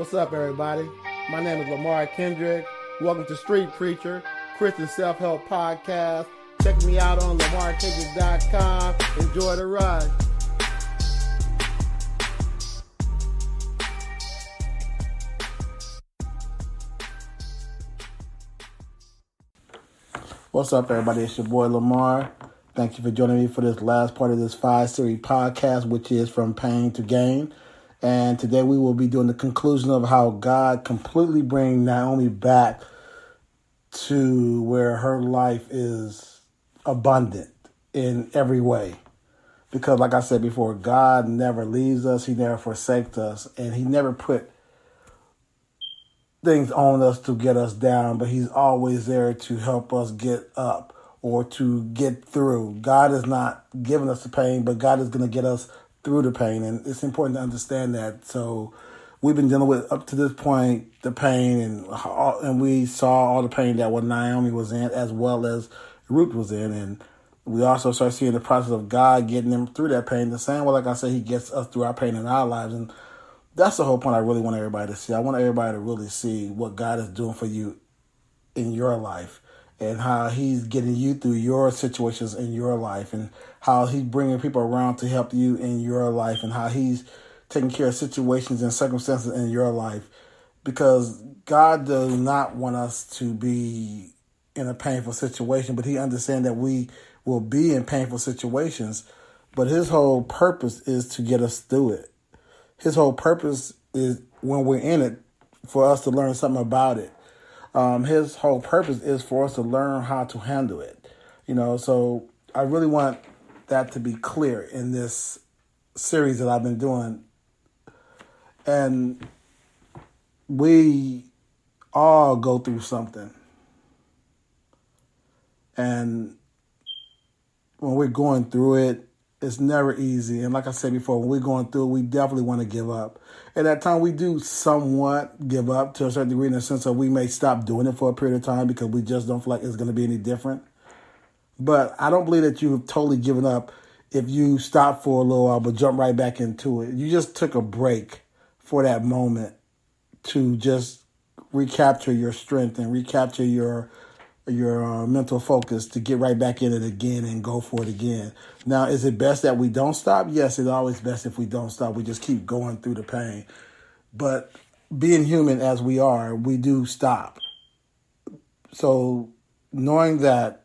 What's up, everybody? My name is Lamar Kendrick. Welcome to Street Preacher, Christian Self Help Podcast. Check me out on lamarkendrick.com. Enjoy the ride. What's up, everybody? It's your boy Lamar. Thank you for joining me for this last part of this five series podcast, which is From Pain to Gain. And today we will be doing the conclusion of how God completely bring Naomi back to where her life is abundant in every way. Because, like I said before, God never leaves us, He never forsakes us, and He never put things on us to get us down, but He's always there to help us get up or to get through. God is not giving us the pain, but God is going to get us through the pain, and it's important to understand that. So, we've been dealing with up to this point the pain, and and we saw all the pain that what Naomi was in, as well as Ruth was in, and we also start seeing the process of God getting them through that pain. The same way, like I said, He gets us through our pain in our lives, and that's the whole point. I really want everybody to see. I want everybody to really see what God is doing for you in your life and how he's getting you through your situations in your life and how he's bringing people around to help you in your life and how he's taking care of situations and circumstances in your life. Because God does not want us to be in a painful situation, but he understands that we will be in painful situations, but his whole purpose is to get us through it. His whole purpose is when we're in it for us to learn something about it um, his whole purpose is for us to learn how to handle it. You know, so I really want that to be clear in this series that I've been doing. And we all go through something. And when we're going through it, it's never easy. And like I said before, when we're going through it, we definitely want to give up. At that time, we do somewhat give up to a certain degree in the sense that we may stop doing it for a period of time because we just don't feel like it's going to be any different. But I don't believe that you've totally given up if you stop for a little while but jump right back into it. You just took a break for that moment to just recapture your strength and recapture your your uh, mental focus to get right back in it again and go for it again. Now, is it best that we don't stop? Yes, it's always best if we don't stop. We just keep going through the pain. But being human as we are, we do stop. So, knowing that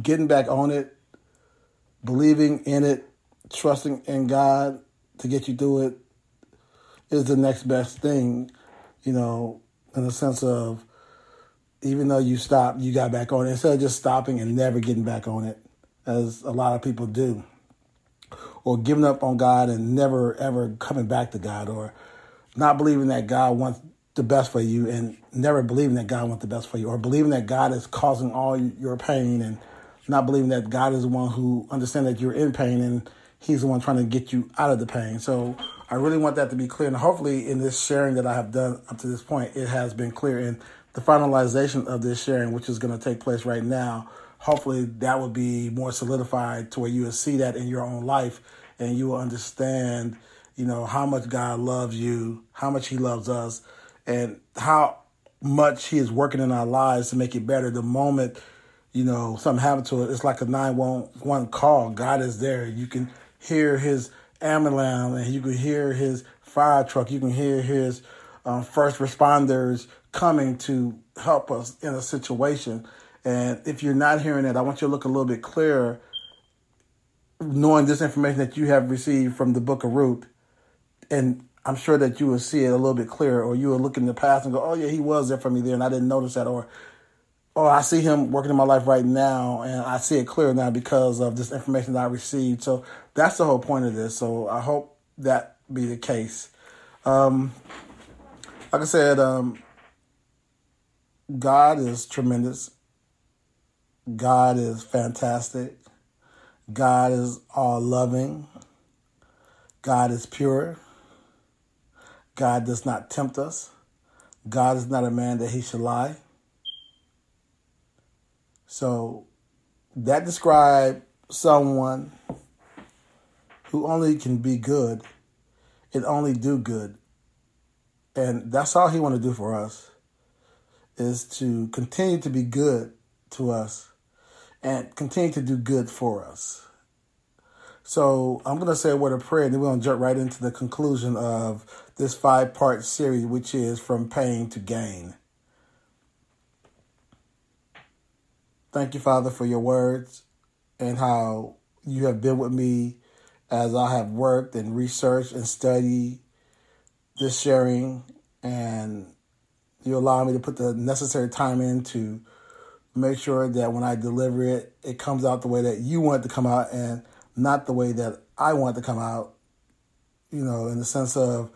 getting back on it, believing in it, trusting in God to get you through it is the next best thing, you know, in the sense of even though you stopped, you got back on it instead of just stopping and never getting back on it, as a lot of people do, or giving up on God and never ever coming back to God, or not believing that God wants the best for you and never believing that God wants the best for you, or believing that God is causing all your pain and not believing that God is the one who understands that you're in pain and He's the one trying to get you out of the pain. So I really want that to be clear. And hopefully, in this sharing that I have done up to this point, it has been clear. And the finalization of this sharing, which is going to take place right now, hopefully that will be more solidified to where you will see that in your own life and you will understand, you know, how much God loves you, how much He loves us, and how much He is working in our lives to make it better. The moment, you know, something happened to it, it's like a 911 call. God is there. You can hear His ambulance and you can hear His fire truck. You can hear His um, first responders coming to help us in a situation. And if you're not hearing it, I want you to look a little bit clearer, knowing this information that you have received from the book of Ruth. And I'm sure that you will see it a little bit clearer, or you will look in the past and go, oh, yeah, he was there for me there, and I didn't notice that. Or, oh, I see him working in my life right now, and I see it clear now because of this information that I received. So that's the whole point of this. So I hope that be the case. Um, like I said, um, God is tremendous. God is fantastic. God is all loving. God is pure. God does not tempt us. God is not a man that he should lie. So that describes someone who only can be good and only do good And that's all he want to do for us is to continue to be good to us and continue to do good for us. So I'm going to say a word of prayer, and then we're going to jump right into the conclusion of this five part series, which is From Pain to Gain. Thank you, Father, for your words and how you have been with me as I have worked and researched and studied this sharing, and you allow me to put the necessary time in to make sure that when I deliver it, it comes out the way that you want it to come out and not the way that I want it to come out, you know, in the sense of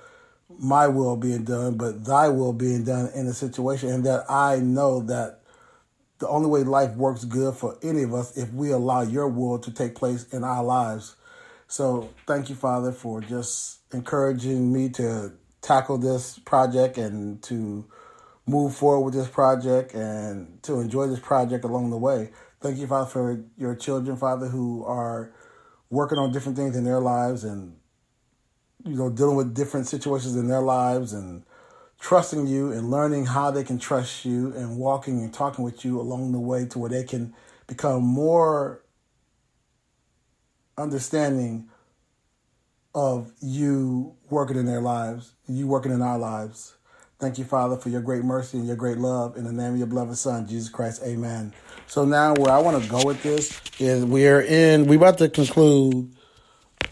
my will being done, but thy will being done in the situation, and that I know that the only way life works good for any of us if we allow your will to take place in our lives. So thank you, Father, for just encouraging me to tackle this project and to move forward with this project and to enjoy this project along the way. Thank you, Father, for your children, Father, who are working on different things in their lives and you know dealing with different situations in their lives and trusting you and learning how they can trust you and walking and talking with you along the way to where they can become more understanding of you working in their lives, you working in our lives. Thank you, Father, for your great mercy and your great love. In the name of your beloved Son, Jesus Christ, amen. So now where I want to go with this is we're in, we're about to conclude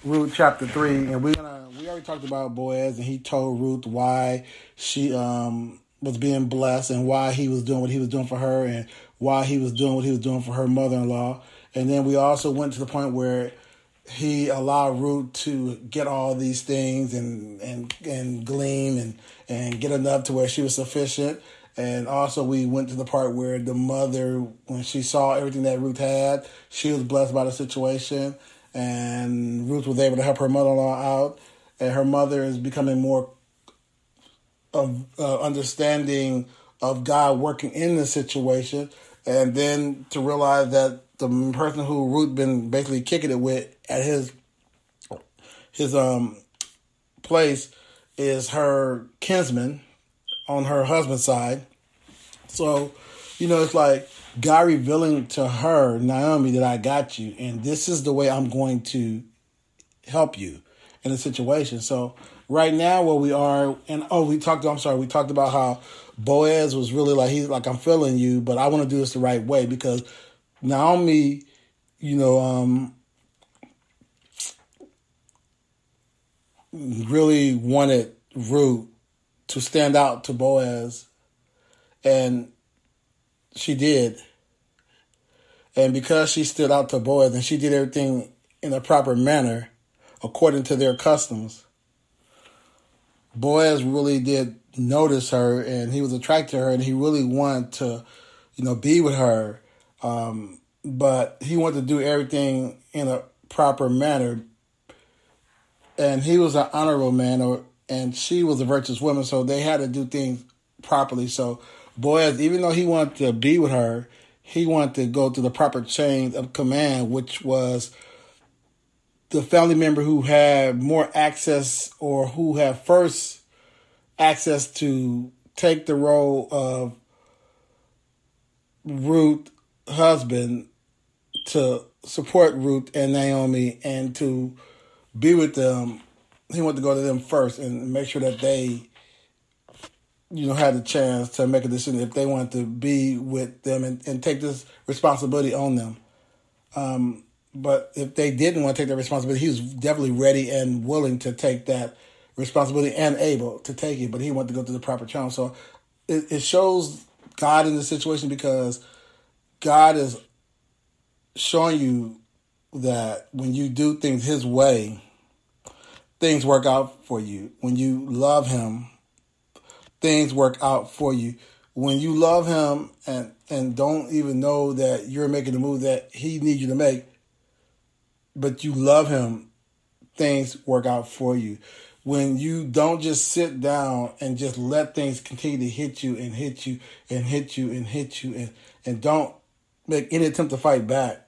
Ruth chapter 3, and we're going to we already talked about Boaz, and he told Ruth why she um, was being blessed and why he was doing what he was doing for her and why he was doing what he was doing for her mother in law. And then we also went to the point where he allowed Ruth to get all these things and and and glean and and get enough to where she was sufficient. And also we went to the part where the mother, when she saw everything that Ruth had, she was blessed by the situation, and Ruth was able to help her mother-in-law out. And her mother is becoming more of uh, understanding of God working in the situation, and then to realize that the person who Ruth been basically kicking it with at his his um place is her kinsman on her husband's side. So, you know, it's like God revealing to her, Naomi, that I got you, and this is the way I'm going to help you in the situation. So right now where we are, and oh, we talked. I'm sorry, we talked about how Boaz was really like he's like I'm feeling you, but I want to do this the right way because Naomi, you know, um, really wanted Ruth to stand out to Boaz, and she did. And because she stood out to Boaz and she did everything in a proper manner, according to their customs. Boaz really did notice her and he was attracted to her and he really wanted to, you know, be with her. Um, but he wanted to do everything in a proper manner. And he was an honorable man or and she was a virtuous woman, so they had to do things properly. So Boaz, even though he wanted to be with her, he wanted to go to the proper chain of command, which was the family member who had more access or who had first access to take the role of Ruth husband to support Ruth and Naomi and to be with them. He wanted to go to them first and make sure that they, you know, had the chance to make a decision if they wanted to be with them and, and take this responsibility on them. Um, but if they didn't want to take that responsibility, he was definitely ready and willing to take that responsibility and able to take it. But he wanted to go through the proper channel. So it, it shows God in the situation because God is showing you that when you do things His way, things work out for you. When you love Him, things work out for you. When you love Him and and don't even know that you're making the move that He needs you to make, but you love him, things work out for you. When you don't just sit down and just let things continue to hit you and hit you and hit you and hit you and, and don't make any attempt to fight back,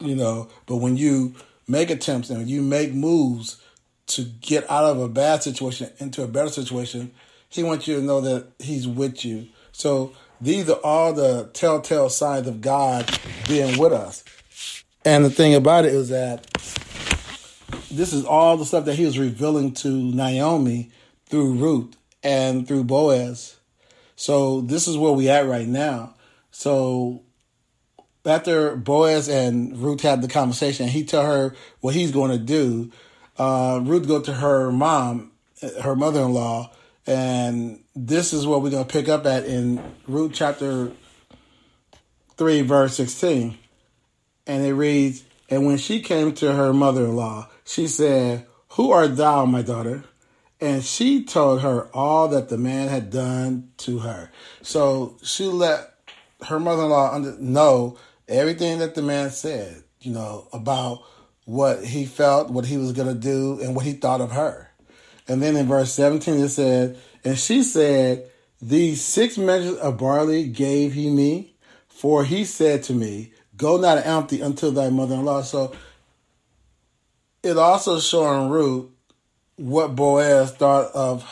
you know, but when you make attempts and you make moves to get out of a bad situation into a better situation, He wants you to know that He's with you. So these are all the telltale signs of God being with us. And the thing about it is that this is all the stuff that He was revealing to Naomi through Ruth and through Boaz. So this is where we at right now. So after Boaz and Ruth had the conversation, he tell her what he's going to do. Uh, Ruth go to her mom, her mother-in-law, and this is what we're going to pick up at in Ruth chapter 3, verse 16. And it reads, And when she came to her mother-in-law, she said, Who art thou, my daughter? And she told her all that the man had done to her. So she let her mother-in-law know everything that the man said, you know, about what he felt, what he was going to do, and what he thought of her. And then in verse 17 it said, And she said, These six measures of barley gave he me, for he said to me, Go not empty until thy mother in law. So it also showing Ruth what Boaz thought of.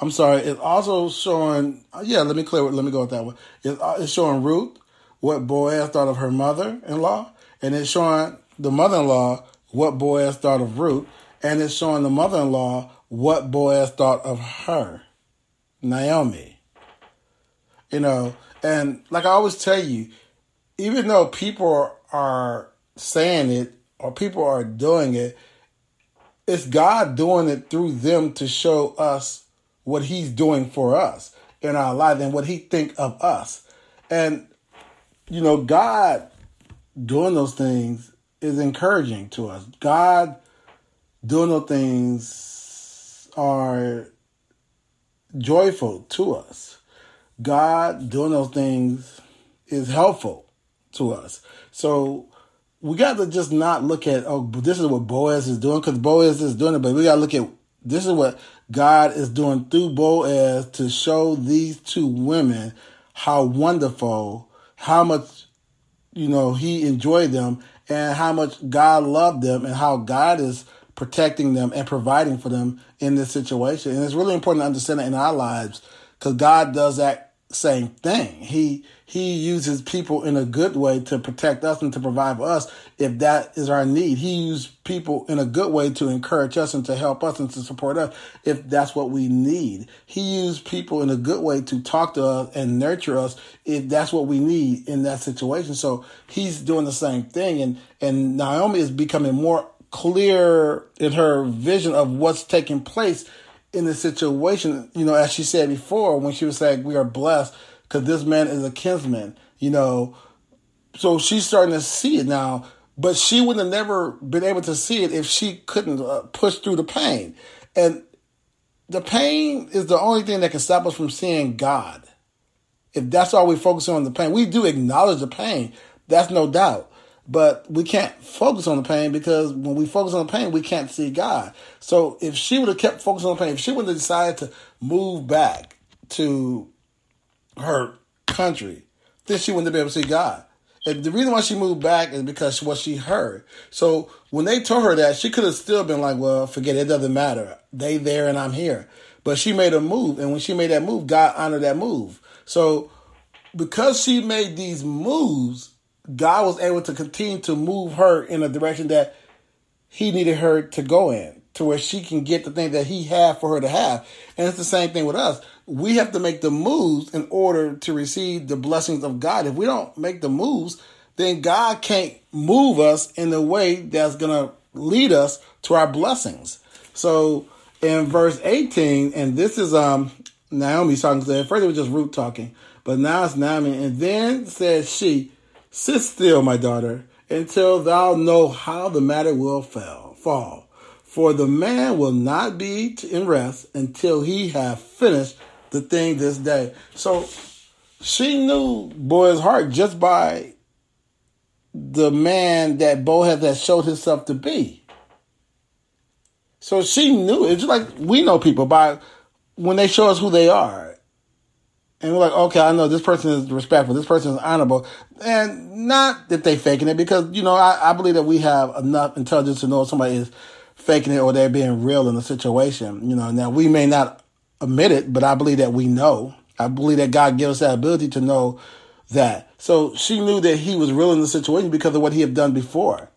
I'm sorry. It's also showing. Yeah, let me clear. Let me go with that one. Uh, it's showing Ruth what Boaz thought of her mother-in-law, and it's showing the mother-in-law what Boaz thought of Ruth, and it's showing the mother-in-law what Boaz thought of her, Naomi. You know, and like I always tell you, even though people are saying it or people are doing it, it's God doing it through them to show us what He's doing for us in our life and what He think of us. And you know, God doing those things is encouraging to us. God doing those things are joyful to us. God doing those things is helpful to us. So we got to just not look at, oh, this is what Boaz is doing, because Boaz is doing it, but we got to look at this is what God is doing through Boaz to show these two women how wonderful how much, you know, he enjoyed them and how much God loved them and how God is protecting them and providing for them in this situation. And it's really important to understand that in our lives because God does that same thing. He he uses people in a good way to protect us and to provide for us if that is our need. He used people in a good way to encourage us and to help us and to support us if that's what we need. He used people in a good way to talk to us and nurture us if that's what we need in that situation. So he's doing the same thing and and Naomi is becoming more clear in her vision of what's taking place in the situation, you know, as she said before, when she was saying, We are blessed because this man is a kinsman, you know. So she's starting to see it now, but she would have never been able to see it if she couldn't uh, push through the pain. And the pain is the only thing that can stop us from seeing God. If that's all we focus on the pain, we do acknowledge the pain. That's no doubt. But we can't focus on the pain because when we focus on the pain, we can't see God. So if she would have kept focusing on the pain, if she would have decided to move back to her country, then she wouldn't be able to see God. And the reason why she moved back is because what she heard. So when they told her that, she could have still been like, well, forget it, it doesn't matter. They there and I'm here. But she made a move. And when she made that move, God honored that move. So because she made these moves, God was able to continue to move her in a direction that he needed her to go in to where she can get the thing that he had for her to have. And it's the same thing with us. We have to make the moves in order to receive the blessings of God. If we don't make the moves, then God can't move us in the way that's going to lead us to our blessings. So in verse 18, and this is um Naomi talking to at first it was just Ruth talking, but now it's Naomi. And then said she, Sit still, my daughter, until thou know how the matter will fall. fall. For the man will not be in rest until he have finished the thing this day. So she knew Boaz's heart just by the man that Boaz had showed himself to be. So she knew it's like we know people by when they show us who they are and we're like, okay, I know this person is respectful, this person is honorable, and not that they faking it because you know I, I believe that we have enough intelligence to know if somebody is faking it or they're being real in a situation. You know, now we may not admit it, but I believe that we know. I believe that God gives us that ability to know that. So she knew that he was real in the situation because of what he had done before,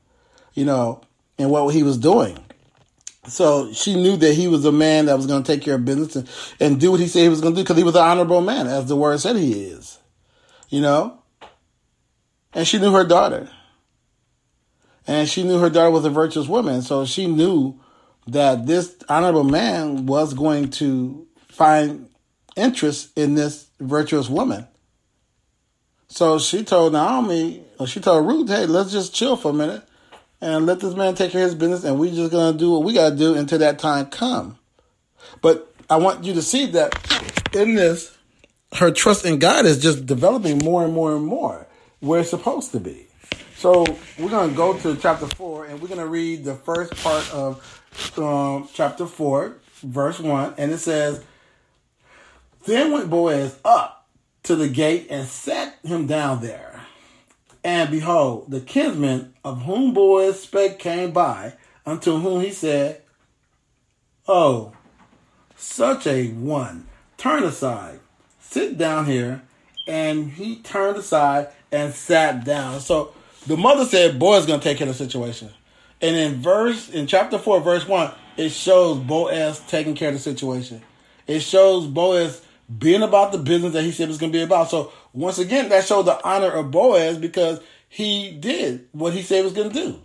you know, and what he was doing. So she knew that he was a man that was going to take care of business and, and do what he said he was going to do because he was an honorable man, as the word said he is, you know. And she knew her daughter. And she knew her daughter was a virtuous woman. So she knew that this honorable man was going to find interest in this virtuous woman. So she told Naomi, she told Ruth, hey, let's just chill for a minute and let this man take care of his business, and we just gonna do what we gotta do until that time come. But I want you to see that in this, her trust in God is just developing more and more and more where it's supposed to be. So we're gonna go to chapter four, and we're gonna read the first part of um, chapter four, verse one, and it says, "Then went Boaz up to the gate and sat him down there." And behold, the kinsman of whom Boaz spake came by, unto whom he said, Oh, such a one, turn aside, sit down here. And he turned aside and sat down. So the mother said, Boaz is going to take care of the situation. And in verse, in chapter 4, verse 1, it shows Boaz taking care of the situation. It shows Boaz being about the business that he said was going to be about. So once again, that showed the honor of Boaz because he did what he said was going to do.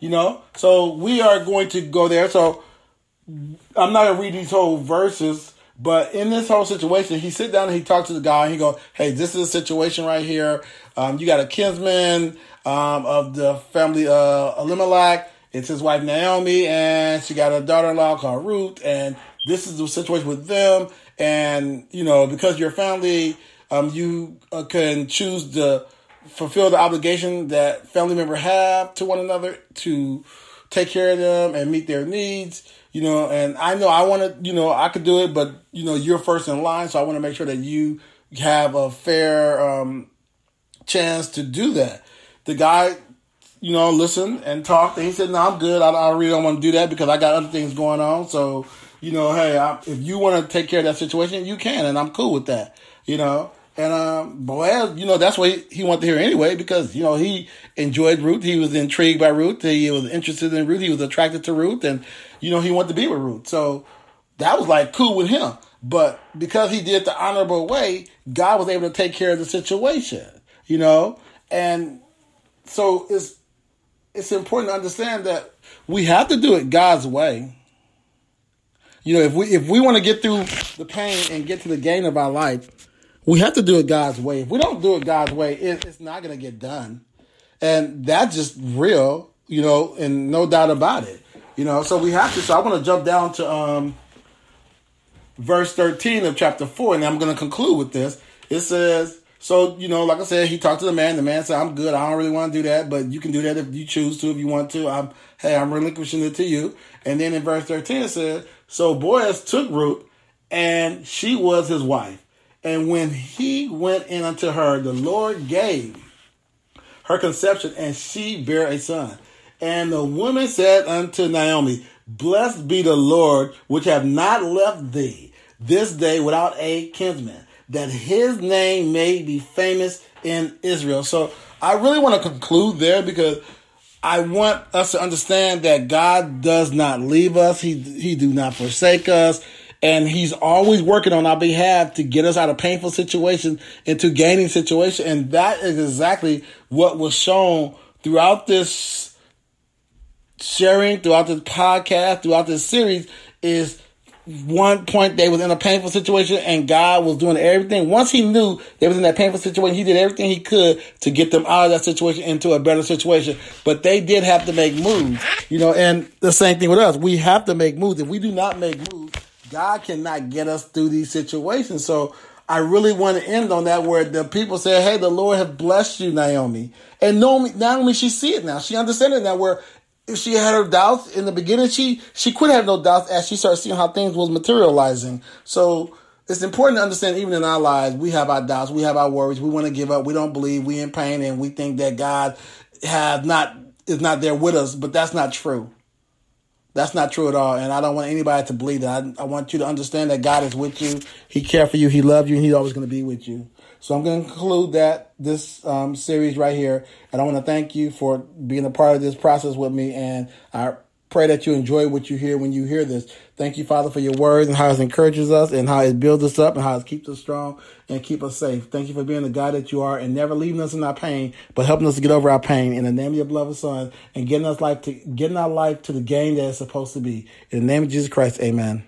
You know, so we are going to go there. So I'm not going to read these whole verses, but in this whole situation, he sit down and he talked to the guy and he go, "Hey, this is a situation right here. Um, you got a kinsman um, of the family uh, Elimelech. It's his wife Naomi, and she got a daughter-in-law called Ruth, and this is the situation with them. And you know, because your family, um, you uh, can choose to fulfill the obligation that family members have to one another to take care of them and meet their needs. You know, and I know I want to, you know, I could do it, but you know, you're first in line, so I want to make sure that you have a fair um, chance to do that. The guy, you know, listen and talk. and he said, "No, I'm good. I, I really don't want to do that because I got other things going on." So, you know, hey, I, if you want to take care of that situation, you can, and I'm cool with that. You know, and um, Boaz, you know, that's what he, he, wanted to hear anyway because, you know, he enjoyed Ruth. He was intrigued by Ruth. He was interested in Ruth. He was attracted to Ruth. And, you know, he wanted to be with Ruth. So that was like cool with him. But because he did the honorable way, God was able to take care of the situation, you know? And so it's, it's important to understand that we have to do it God's way. You know, if we if we want to get through the pain and get to the gain of our life, we have to do it God's way. If we don't do it God's way, it, it's not going to get done. And that's just real, you know, and no doubt about it. You know, so we have to. So I want to jump down to um, verse 13 of chapter 4, and I'm going to conclude with this. It says, so, you know, like I said, he talked to the man. The man said, I'm good. I don't really want to do that, but you can do that if you choose to, if you want to. I'm, hey, I'm relinquishing it to you. And then in verse 13 it said, so Boaz took Ruth, and she was his wife. And when he went in unto her, the Lord gave her conception, and she bare a son. And the woman said unto Naomi, Blessed be the Lord, which have not left thee this day without a kinsman, that his name may be famous in Israel. So I really want to conclude there because I want us to understand that God does not leave us. He, he do not forsake us and he's always working on our behalf to get us out of painful situations into gaining situations. And that is exactly what was shown throughout this sharing, throughout this podcast, throughout this series is one point they was in a painful situation and God was doing everything. Once he knew they was in that painful situation, he did everything he could to get them out of that situation into a better situation. But they did have to make moves, you know, and the same thing with us. We have to make moves. If we do not make moves, God cannot get us through these situations. So I really want to end on that where the people say, Hey, the Lord have blessed you, Naomi. And Naomi, Naomi, she see it now. She understands it now where if she had her doubts in the beginning, she, she quit having no doubts as she started seeing how things was materializing. So it's important to understand even in our lives, we have our doubts, we have our worries, we want to give up, we don't believe, we in pain, and we think that God have not, is not there with us, but that's not true. That's not true at all. And I don't want anybody to believe that. I, I want you to understand that God is with you. He cares for you. He loves you. And He's always going to be with you. So I'm going to conclude that this um, series right here. And I want to thank you for being a part of this process with me. And I pray that you enjoy what you hear when you hear this. Thank you, Father, for your word and how it encourages us and how it builds us up and how it keeps us strong and keep us safe. Thank you for being the God that you are and never leaving us in our pain, but helping us to get over our pain in the name of your beloved Son and getting us life to getting our life to the game that it's supposed to be. In the name of Jesus Christ, Amen.